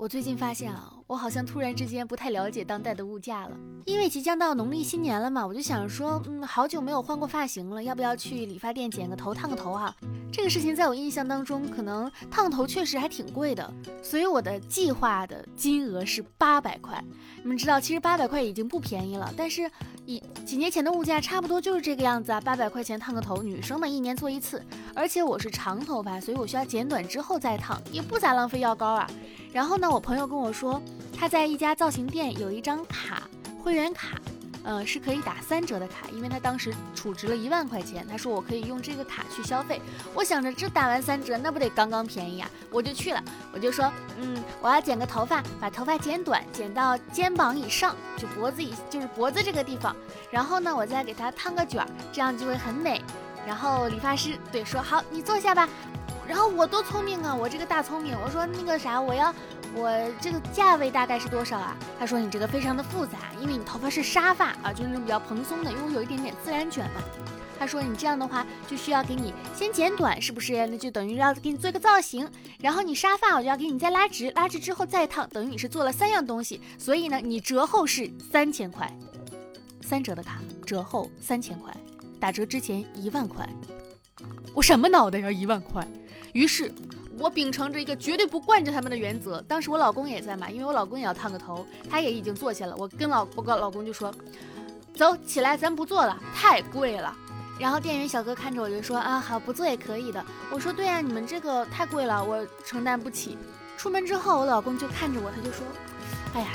我最近发现啊，我好像突然之间不太了解当代的物价了。因为即将到农历新年了嘛，我就想说，嗯，好久没有换过发型了，要不要去理发店剪个头、烫个头啊？这个事情在我印象当中，可能烫头确实还挺贵的，所以我的计划的金额是八百块。你们知道，其实八百块已经不便宜了，但是以几年前的物价，差不多就是这个样子啊。八百块钱烫个头，女生嘛，一年做一次，而且我是长头发，所以我需要剪短之后再烫，也不咋浪费药膏啊。然后呢，我朋友跟我说，他在一家造型店有一张卡，会员卡，呃，是可以打三折的卡，因为他当时储值了一万块钱，他说我可以用这个卡去消费。我想着这打完三折，那不得刚刚便宜啊？我就去了，我就说，嗯，我要剪个头发，把头发剪短，剪到肩膀以上，就脖子以，就是脖子这个地方。然后呢，我再给他烫个卷儿，这样就会很美。然后理发师对说好，你坐下吧。然后我多聪明啊！我这个大聪明，我说那个啥，我要我这个价位大概是多少啊？他说你这个非常的复杂，因为你头发是沙发啊，就是那种比较蓬松的，因为有一点点自然卷嘛。他说你这样的话就需要给你先剪短，是不是？那就等于要给你做一个造型。然后你沙发我就要给你再拉直，拉直之后再烫，等于你是做了三样东西。所以呢，你折后是三千块，三折的卡折后三千块，打折之前一万块。我什么脑袋呀，一万块？于是，我秉承着一个绝对不惯着他们的原则。当时我老公也在嘛，因为我老公也要烫个头，他也已经坐下了。我跟老我跟老公就说：“走起来，咱不做了，太贵了。”然后店员小哥看着我就说：“啊，好，不做也可以的。”我说：“对呀，你们这个太贵了，我承担不起。”出门之后，我老公就看着我，他就说：“哎呀。”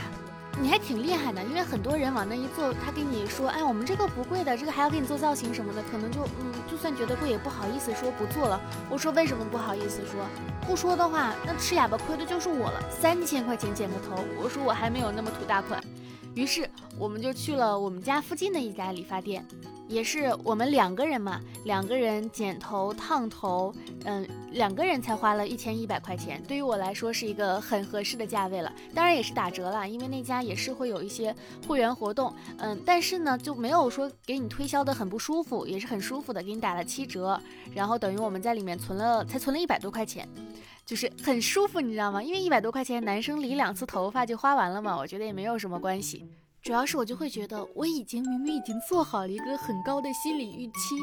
你还挺厉害的，因为很多人往那一坐，他跟你说，哎，我们这个不贵的，这个还要给你做造型什么的，可能就嗯，就算觉得贵也不好意思说不做了。我说为什么不好意思说？不说的话，那吃哑巴亏的就是我了。三千块钱剪个头，我说我还没有那么土大款。于是我们就去了我们家附近的一家理发店。也是我们两个人嘛，两个人剪头烫头，嗯，两个人才花了一千一百块钱，对于我来说是一个很合适的价位了。当然也是打折了，因为那家也是会有一些会员活动，嗯，但是呢就没有说给你推销的很不舒服，也是很舒服的，给你打了七折，然后等于我们在里面存了才存了一百多块钱，就是很舒服，你知道吗？因为一百多块钱男生理两次头发就花完了嘛，我觉得也没有什么关系。主要是我就会觉得，我已经明明已经做好了一个很高的心理预期，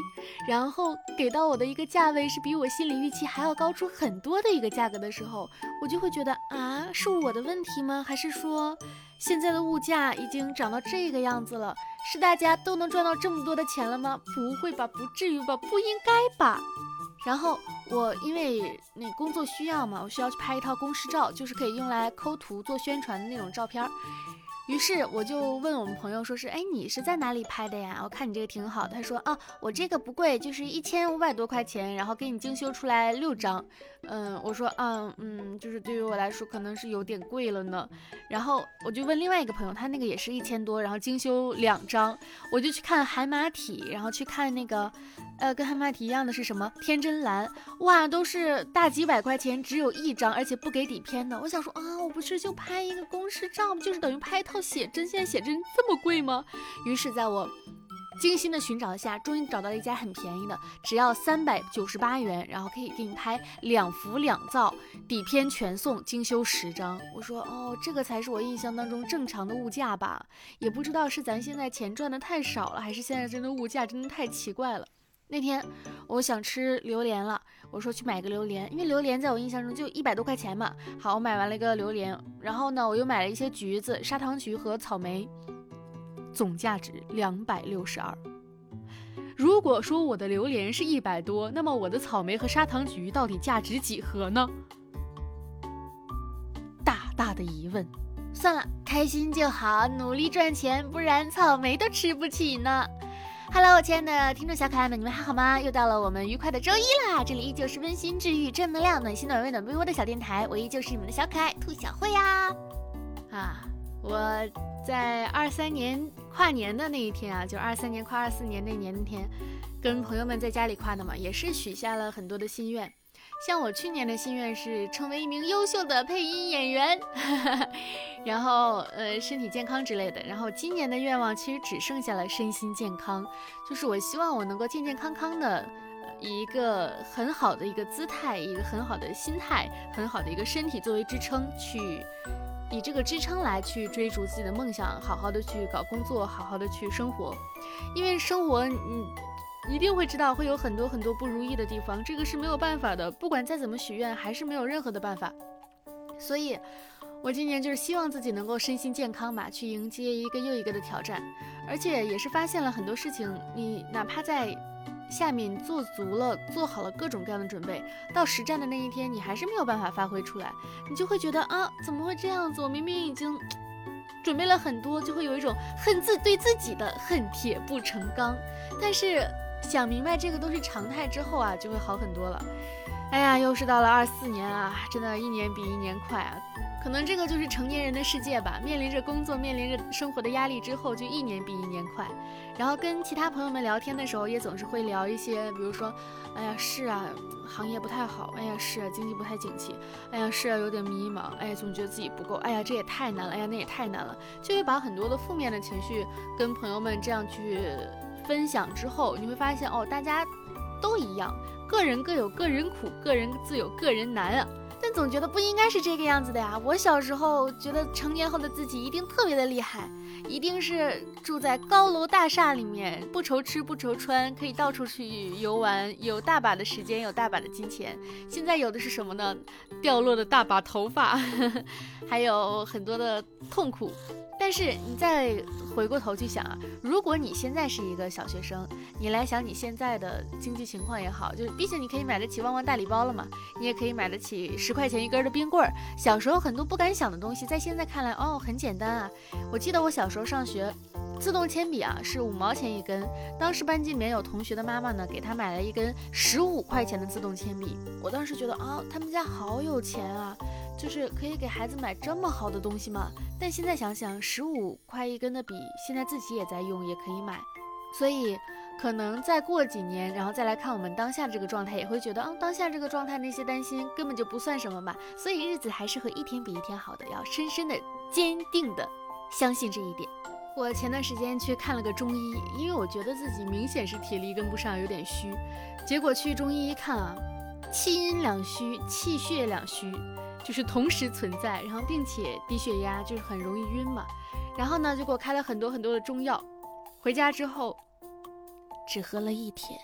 然后给到我的一个价位是比我心理预期还要高出很多的一个价格的时候，我就会觉得啊，是我的问题吗？还是说现在的物价已经涨到这个样子了？是大家都能赚到这么多的钱了吗？不会吧，不至于吧，不应该吧？然后我因为那工作需要嘛，我需要去拍一套公式照，就是可以用来抠图做宣传的那种照片。于是我就问我们朋友，说是，哎，你是在哪里拍的呀？我看你这个挺好。他说，啊，我这个不贵，就是一千五百多块钱，然后给你精修出来六张。嗯，我说，嗯嗯，就是对于我来说可能是有点贵了呢。然后我就问另外一个朋友，他那个也是一千多，然后精修两张。我就去看海马体，然后去看那个。呃，跟海马体一样的是什么？天真蓝，哇，都是大几百块钱，只有一张，而且不给底片的。我想说啊，我不是就拍一个公式照？就是等于拍一套写真，现在写真这么贵吗？于是，在我精心的寻找下，终于找到了一家很便宜的，只要三百九十八元，然后可以给你拍两幅两造，底片全送，精修十张。我说哦，这个才是我印象当中正常的物价吧？也不知道是咱现在钱赚的太少了，还是现在真的物价真的太奇怪了。那天我想吃榴莲了，我说去买个榴莲，因为榴莲在我印象中就一百多块钱嘛。好，我买完了一个榴莲，然后呢，我又买了一些橘子、砂糖橘和草莓，总价值两百六十二。如果说我的榴莲是一百多，那么我的草莓和砂糖橘到底价值几何呢？大大的疑问。算了，开心就好，努力赚钱，不然草莓都吃不起呢。Hello，我亲爱的听众小可爱们，你们还好吗？又到了我们愉快的周一啦！这里依旧是温馨治愈、正能量、暖心暖胃暖被窝的小电台，我依旧是你们的小可爱兔小慧呀！啊，我在二三年跨年的那一天啊，就二三年跨二四年那年那天，跟朋友们在家里跨的嘛，也是许下了很多的心愿。像我去年的心愿是成为一名优秀的配音演员，然后呃身体健康之类的。然后今年的愿望其实只剩下了身心健康，就是我希望我能够健健康康的，以一个很好的一个姿态，一个很好的心态，很好的一个身体作为支撑，去以这个支撑来去追逐自己的梦想，好好的去搞工作，好好的去生活。因为生活，你一定会知道会有很多很多不如意的地方，这个是没有办法的。不管再怎么许愿，还是没有任何的办法。所以，我今年就是希望自己能够身心健康嘛，去迎接一个又一个的挑战。而且也是发现了很多事情，你哪怕在。下面做足了，做好了各种各样的准备，到实战的那一天，你还是没有办法发挥出来，你就会觉得啊，怎么会这样子？我明明已经 准备了很多，就会有一种恨自对自己的恨铁不成钢。但是想明白这个都是常态之后啊，就会好很多了。哎呀，又是到了二四年啊，真的一年比一年快啊。可能这个就是成年人的世界吧，面临着工作、面临着生活的压力之后，就一年比一年快。然后跟其他朋友们聊天的时候，也总是会聊一些，比如说，哎呀，是啊，行业不太好，哎呀，是啊，经济不太景气，哎呀，是啊，有点迷茫，哎呀，总觉得自己不够，哎呀，这也太难了，哎呀，那也太难了，就会把很多的负面的情绪跟朋友们这样去分享之后，你会发现哦，大家都一样，个人各有个人苦，个人自有个人难啊。但总觉得不应该是这个样子的呀！我小时候觉得成年后的自己一定特别的厉害，一定是住在高楼大厦里面，不愁吃不愁穿，可以到处去游玩，有大把的时间，有大把的金钱。现在有的是什么呢？掉落的大把头发，还有很多的痛苦。但是你再回过头去想啊，如果你现在是一个小学生，你来想你现在的经济情况也好，就是毕竟你可以买得起旺旺大礼包了嘛，你也可以买得起十块钱一根的冰棍儿。小时候很多不敢想的东西，在现在看来哦很简单啊。我记得我小时候上学，自动铅笔啊是五毛钱一根，当时班级里面有同学的妈妈呢，给他买了一根十五块钱的自动铅笔。我当时觉得啊，他们家好有钱啊。就是可以给孩子买这么好的东西吗？但现在想想，十五块一根的笔，现在自己也在用，也可以买。所以，可能再过几年，然后再来看我们当下这个状态，也会觉得啊，当下这个状态那些担心根本就不算什么吧。所以，日子还是会一天比一天好的，要深深的、坚定的相信这一点。我前段时间去看了个中医，因为我觉得自己明显是体力跟不上，有点虚。结果去中医一看啊，气阴两虚，气血两虚。就是同时存在，然后并且低血压，就是很容易晕嘛。然后呢，就给我开了很多很多的中药。回家之后，只喝了一天。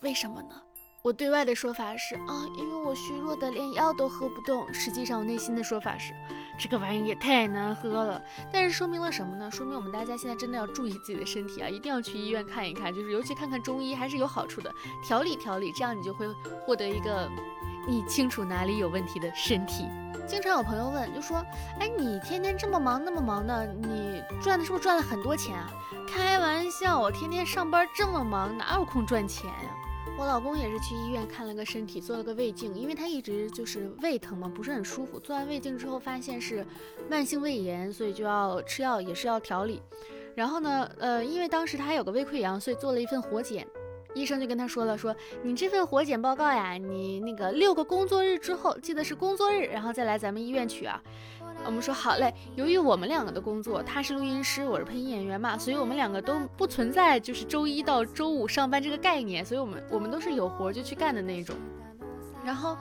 为什么呢？我对外的说法是啊，因为我虚弱的连药都喝不动。实际上我内心的说法是，这个玩意也太难喝了。但是说明了什么呢？说明我们大家现在真的要注意自己的身体啊，一定要去医院看一看，就是尤其看看中医还是有好处的，调理调理，这样你就会获得一个。你清楚哪里有问题的身体？经常有朋友问，就说：“哎，你天天这么忙，那么忙的，你赚的是不是赚了很多钱啊？”开玩笑，我天天上班这么忙，哪有空赚钱呀？我老公也是去医院看了个身体，做了个胃镜，因为他一直就是胃疼嘛，不是很舒服。做完胃镜之后发现是慢性胃炎，所以就要吃药，也是要调理。然后呢，呃，因为当时他还有个胃溃疡，所以做了一份活检。医生就跟他说了，说你这份活检报告呀，你那个六个工作日之后，记得是工作日，然后再来咱们医院取啊。我们说好嘞。由于我们两个的工作，他是录音师，我是配音演员嘛，所以我们两个都不存在就是周一到周五上班这个概念，所以我们我们都是有活就去干的那种。然后。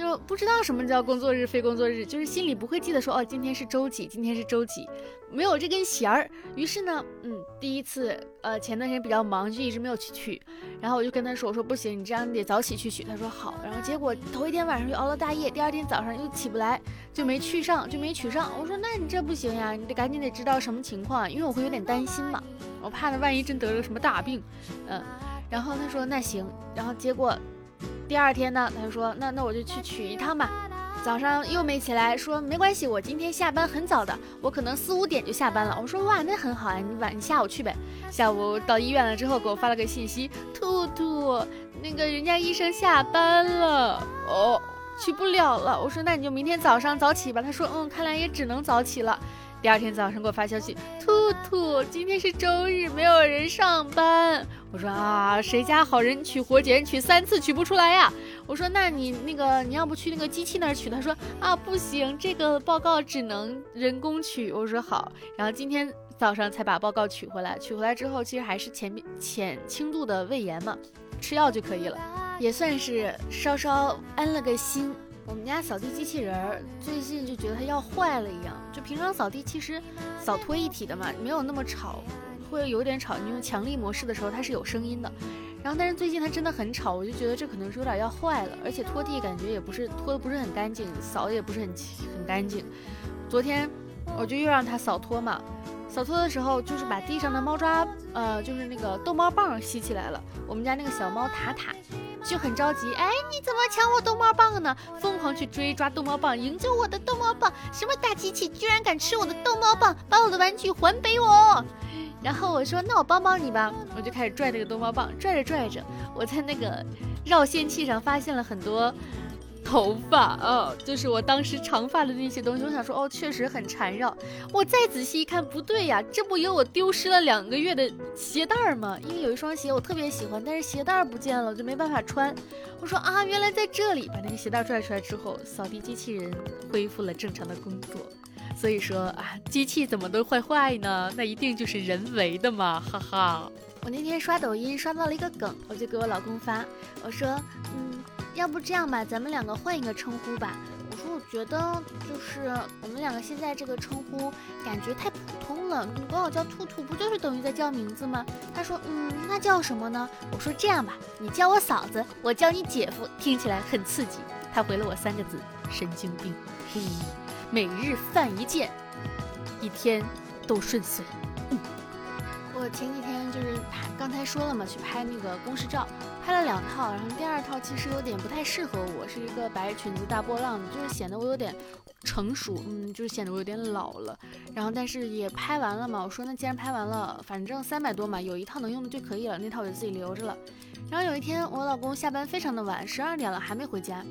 就不知道什么叫工作日、非工作日，就是心里不会记得说哦，今天是周几，今天是周几，没有这根弦儿。于是呢，嗯，第一次，呃，前段时间比较忙，就一直没有去取。然后我就跟他说，我说不行，你这样得早起去取。他说好。然后结果头一天晚上又熬了大夜，第二天早上又起不来，就没去上，就没取上。我说那你这不行呀，你得赶紧得知道什么情况，因为我会有点担心嘛，我怕他万一真得了什么大病，嗯。然后他说那行。然后结果。第二天呢，他就说那那我就去取一趟吧。早上又没起来，说没关系，我今天下班很早的，我可能四五点就下班了。我说哇，那很好啊，你晚你下午去呗。下午到医院了之后，给我发了个信息，兔兔，那个人家医生下班了，哦，去不了了。我说那你就明天早上早起吧。他说嗯，看来也只能早起了。第二天早上给我发消息，兔兔，今天是周日，没有人上班。我说啊，谁家好人取活检取三次取不出来呀？我说那你那个你要不去那个机器那儿取？他说啊不行，这个报告只能人工取。我说好，然后今天早上才把报告取回来。取回来之后，其实还是前浅轻度的胃炎嘛。吃药就可以了，也算是稍稍安了个心。我们家扫地机器人儿最近就觉得它要坏了一样，就平常扫地其实扫拖一体的嘛，没有那么吵，会有点吵。你用强力模式的时候它是有声音的，然后但是最近它真的很吵，我就觉得这可能是有点要坏了，而且拖地感觉也不是拖的不是很干净，扫的也不是很很干净。昨天我就又让它扫拖嘛。扫拖的时候，就是把地上的猫抓，呃，就是那个逗猫棒吸起来了。我们家那个小猫塔塔就很着急，哎，你怎么抢我逗猫棒呢？疯狂去追抓逗猫棒，营救我的逗猫棒！什么大机器居然敢吃我的逗猫棒？把我的玩具还给我！然后我说，那我帮帮你吧，我就开始拽那个逗猫棒，拽着拽着，我在那个绕线器上发现了很多。头发，哦，就是我当时长发的那些东西。我想说，哦，确实很缠绕。我再仔细一看，不对呀，这不有我丢失了两个月的鞋带儿吗？因为有一双鞋我特别喜欢，但是鞋带儿不见了，我就没办法穿。我说啊，原来在这里。把那个鞋带拽出来之后，扫地机器人恢复了正常的工作。所以说啊，机器怎么都坏坏呢？那一定就是人为的嘛，哈哈。我那天刷抖音刷到了一个梗，我就给我老公发，我说，嗯。要不这样吧，咱们两个换一个称呼吧。我说，我觉得就是我们两个现在这个称呼感觉太普通了。你管我叫兔兔，不就是等于在叫名字吗？他说，嗯，那叫什么呢？我说这样吧，你叫我嫂子，我叫你姐夫，听起来很刺激。他回了我三个字：神经病。嘿，每日犯一件，一天都顺遂。嗯我前几天就是拍，刚才说了嘛，去拍那个公式照，拍了两套，然后第二套其实有点不太适合我，是一个白裙子大波浪的，就是显得我有点成熟，嗯，就是显得我有点老了。然后但是也拍完了嘛，我说那既然拍完了，反正三百多嘛，有一套能用的就可以了，那套我就自己留着了。然后有一天我老公下班非常的晚，十二点了还没回家。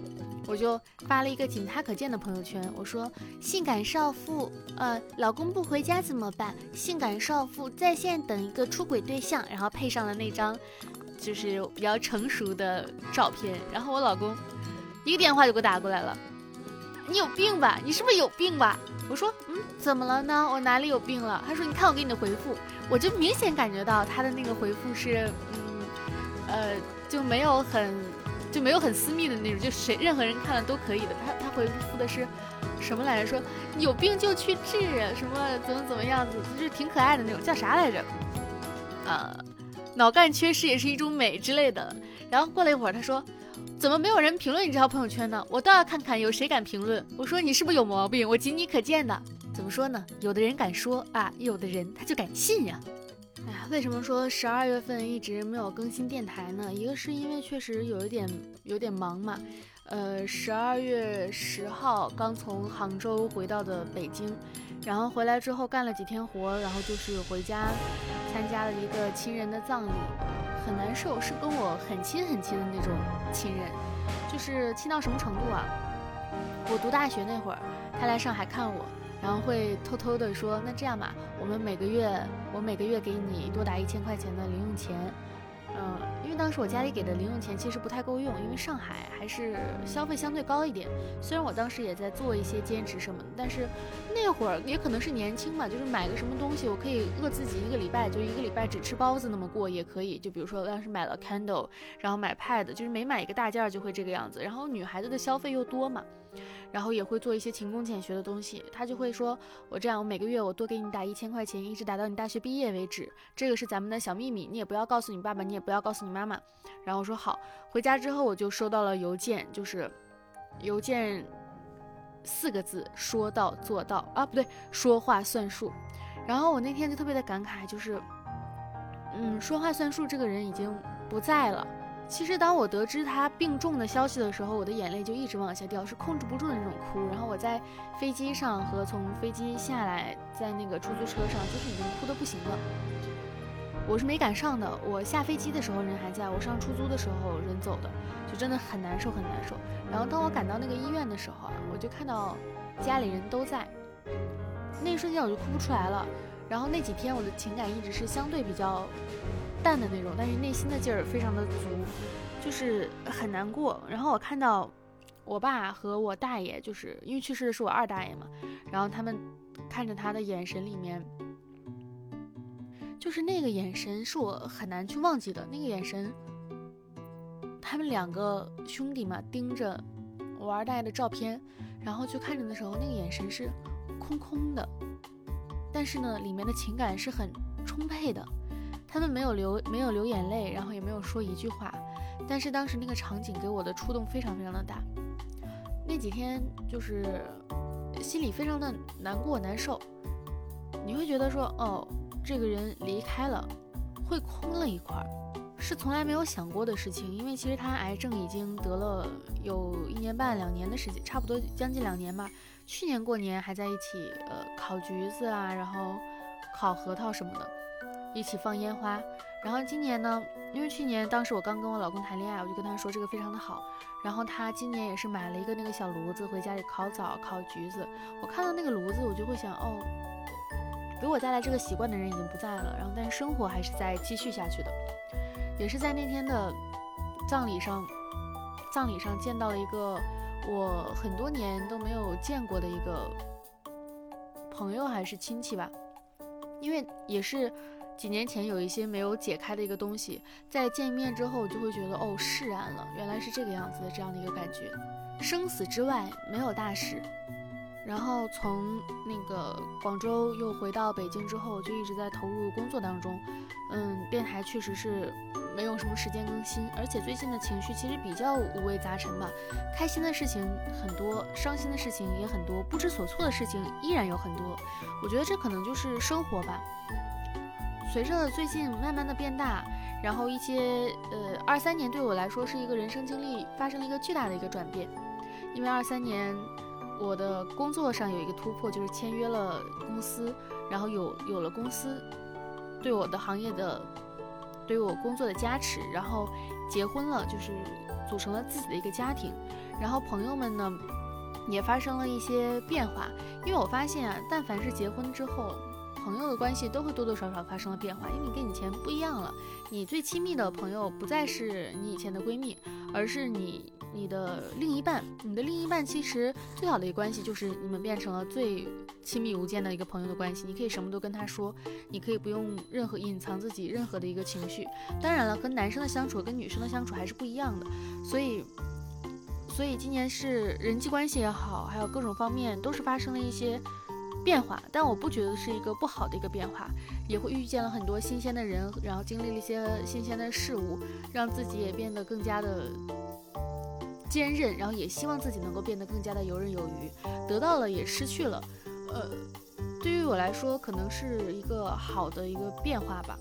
我就发了一个仅他可见的朋友圈，我说：“性感少妇，呃，老公不回家怎么办？性感少妇在线等一个出轨对象。”然后配上了那张就是比较成熟的照片。然后我老公一个电话就给我打过来了：“你有病吧？你是不是有病吧？”我说：“嗯，怎么了呢？我哪里有病了？”他说：“你看我给你的回复。”我就明显感觉到他的那个回复是，嗯，呃，就没有很。就没有很私密的那种，就谁任何人看了都可以的。他他回复的是什么来着？说有病就去治，什么怎么怎么样子，就是挺可爱的那种，叫啥来着？啊，脑干缺失也是一种美之类的。然后过了一会儿，他说怎么没有人评论你这条朋友圈呢？我倒要看看有谁敢评论。我说你是不是有毛病？我仅你可见的。怎么说呢？有的人敢说啊，有的人他就敢信呀。为什么说十二月份一直没有更新电台呢？一个是因为确实有一点有点忙嘛，呃，十二月十号刚从杭州回到的北京，然后回来之后干了几天活，然后就是回家参加了一个亲人的葬礼，很难受，是跟我很亲很亲的那种亲人，就是亲到什么程度啊？我读大学那会儿，他来上海看我。然后会偷偷的说，那这样吧，我们每个月，我每个月给你多打一千块钱的零用钱，嗯，因为当时我家里给的零用钱其实不太够用，因为上海还是消费相对高一点。虽然我当时也在做一些兼职什么的，但是那会儿也可能是年轻嘛，就是买个什么东西，我可以饿自己一个礼拜，就一个礼拜只吃包子那么过也可以。就比如说当时买了 Candle，然后买 Pad，就是每买一个大件儿就会这个样子。然后女孩子的消费又多嘛。然后也会做一些勤工俭学的东西，他就会说：“我这样，我每个月我多给你打一千块钱，一直打到你大学毕业为止。这个是咱们的小秘密，你也不要告诉你爸爸，你也不要告诉你妈妈。”然后我说好。回家之后我就收到了邮件，就是邮件四个字：说到做到啊，不对，说话算数。然后我那天就特别的感慨，就是，嗯，说话算数这个人已经不在了。其实当我得知他病重的消息的时候，我的眼泪就一直往下掉，是控制不住的那种哭。然后我在飞机上和从飞机下来，在那个出租车上，就是已经哭得不行了。我是没赶上的，我下飞机的时候人还在，我上出租的时候人走的，就真的很难受很难受。然后当我赶到那个医院的时候啊，我就看到家里人都在，那一瞬间我就哭不出来了。然后那几天我的情感一直是相对比较。淡的那种，但是内心的劲儿非常的足，就是很难过。然后我看到我爸和我大爷，就是因为去世的是我二大爷嘛，然后他们看着他的眼神里面，就是那个眼神是我很难去忘记的那个眼神，他们两个兄弟嘛盯着我二大爷的照片，然后去看着的时候，那个眼神是空空的，但是呢，里面的情感是很充沛的。他们没有流没有流眼泪，然后也没有说一句话，但是当时那个场景给我的触动非常非常的大。那几天就是心里非常的难过难受，你会觉得说，哦，这个人离开了，会空了一块儿。是从来没有想过的事情，因为其实他癌症已经得了有一年半两年的时间，差不多将近两年吧。去年过年还在一起，呃，烤橘子啊，然后烤核桃什么的，一起放烟花。然后今年呢，因为去年当时我刚跟我老公谈恋爱，我就跟他说这个非常的好。然后他今年也是买了一个那个小炉子回家里烤枣、烤橘子。我看到那个炉子，我就会想，哦，给我带来这个习惯的人已经不在了，然后但是生活还是在继续下去的。也是在那天的葬礼上，葬礼上见到了一个我很多年都没有见过的一个朋友还是亲戚吧，因为也是几年前有一些没有解开的一个东西，在见面之后就会觉得哦释然了，原来是这个样子的这样的一个感觉，生死之外没有大事。然后从那个广州又回到北京之后，就一直在投入工作当中。嗯，电台确实是没有什么时间更新，而且最近的情绪其实比较五味杂陈吧。开心的事情很多，伤心的事情也很多，不知所措的事情依然有很多。我觉得这可能就是生活吧。随着最近慢慢的变大，然后一些呃，二三年对我来说是一个人生经历发生了一个巨大的一个转变，因为二三年。我的工作上有一个突破，就是签约了公司，然后有有了公司对我的行业的对我工作的加持，然后结婚了，就是组成了自己的一个家庭，然后朋友们呢也发生了一些变化，因为我发现啊，但凡是结婚之后，朋友的关系都会多多少少发生了变化，因为你跟以前不一样了，你最亲密的朋友不再是你以前的闺蜜，而是你。你的另一半，你的另一半其实最好的一个关系就是你们变成了最亲密无间的一个朋友的关系。你可以什么都跟他说，你可以不用任何隐藏自己任何的一个情绪。当然了，和男生的相处跟女生的相处还是不一样的。所以，所以今年是人际关系也好，还有各种方面都是发生了一些变化。但我不觉得是一个不好的一个变化，也会遇见了很多新鲜的人，然后经历了一些新鲜的事物，让自己也变得更加的。坚韧，然后也希望自己能够变得更加的游刃有余。得到了也失去了，呃，对于我来说可能是一个好的一个变化吧。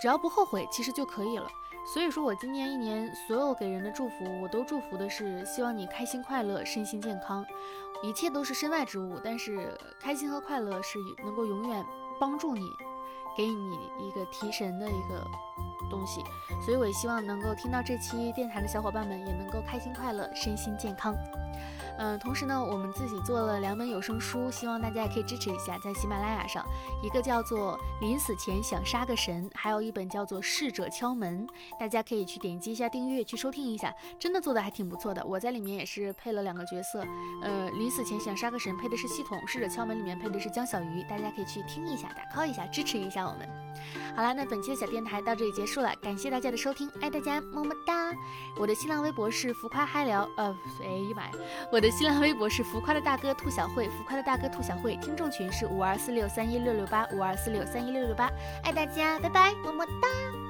只要不后悔，其实就可以了。所以说我今年一年所有给人的祝福，我都祝福的是希望你开心快乐，身心健康。一切都是身外之物，但是开心和快乐是能够永远帮助你，给你一个提神的一个。东西，所以我也希望能够听到这期电台的小伙伴们也能够开心快乐，身心健康。嗯，同时呢，我们自己做了两本有声书，希望大家也可以支持一下，在喜马拉雅上，一个叫做《临死前想杀个神》，还有一本叫做《逝者敲门》，大家可以去点击一下订阅，去收听一下，真的做的还挺不错的。我在里面也是配了两个角色，呃，《临死前想杀个神》配的是系统，《逝者敲门》里面配的是江小鱼，大家可以去听一下，打 call 一下，支持一下我们。好了，那本期的小电台到这里结束了，感谢大家的收听，爱大家，么么哒。我的新浪微博是浮夸嗨聊，呃，哎呀妈呀，我的新浪微博是浮夸的大哥兔小慧，浮夸的大哥兔小慧，听众群是五二四六三一六六八五二四六三一六六八，爱大家，拜拜，么么哒。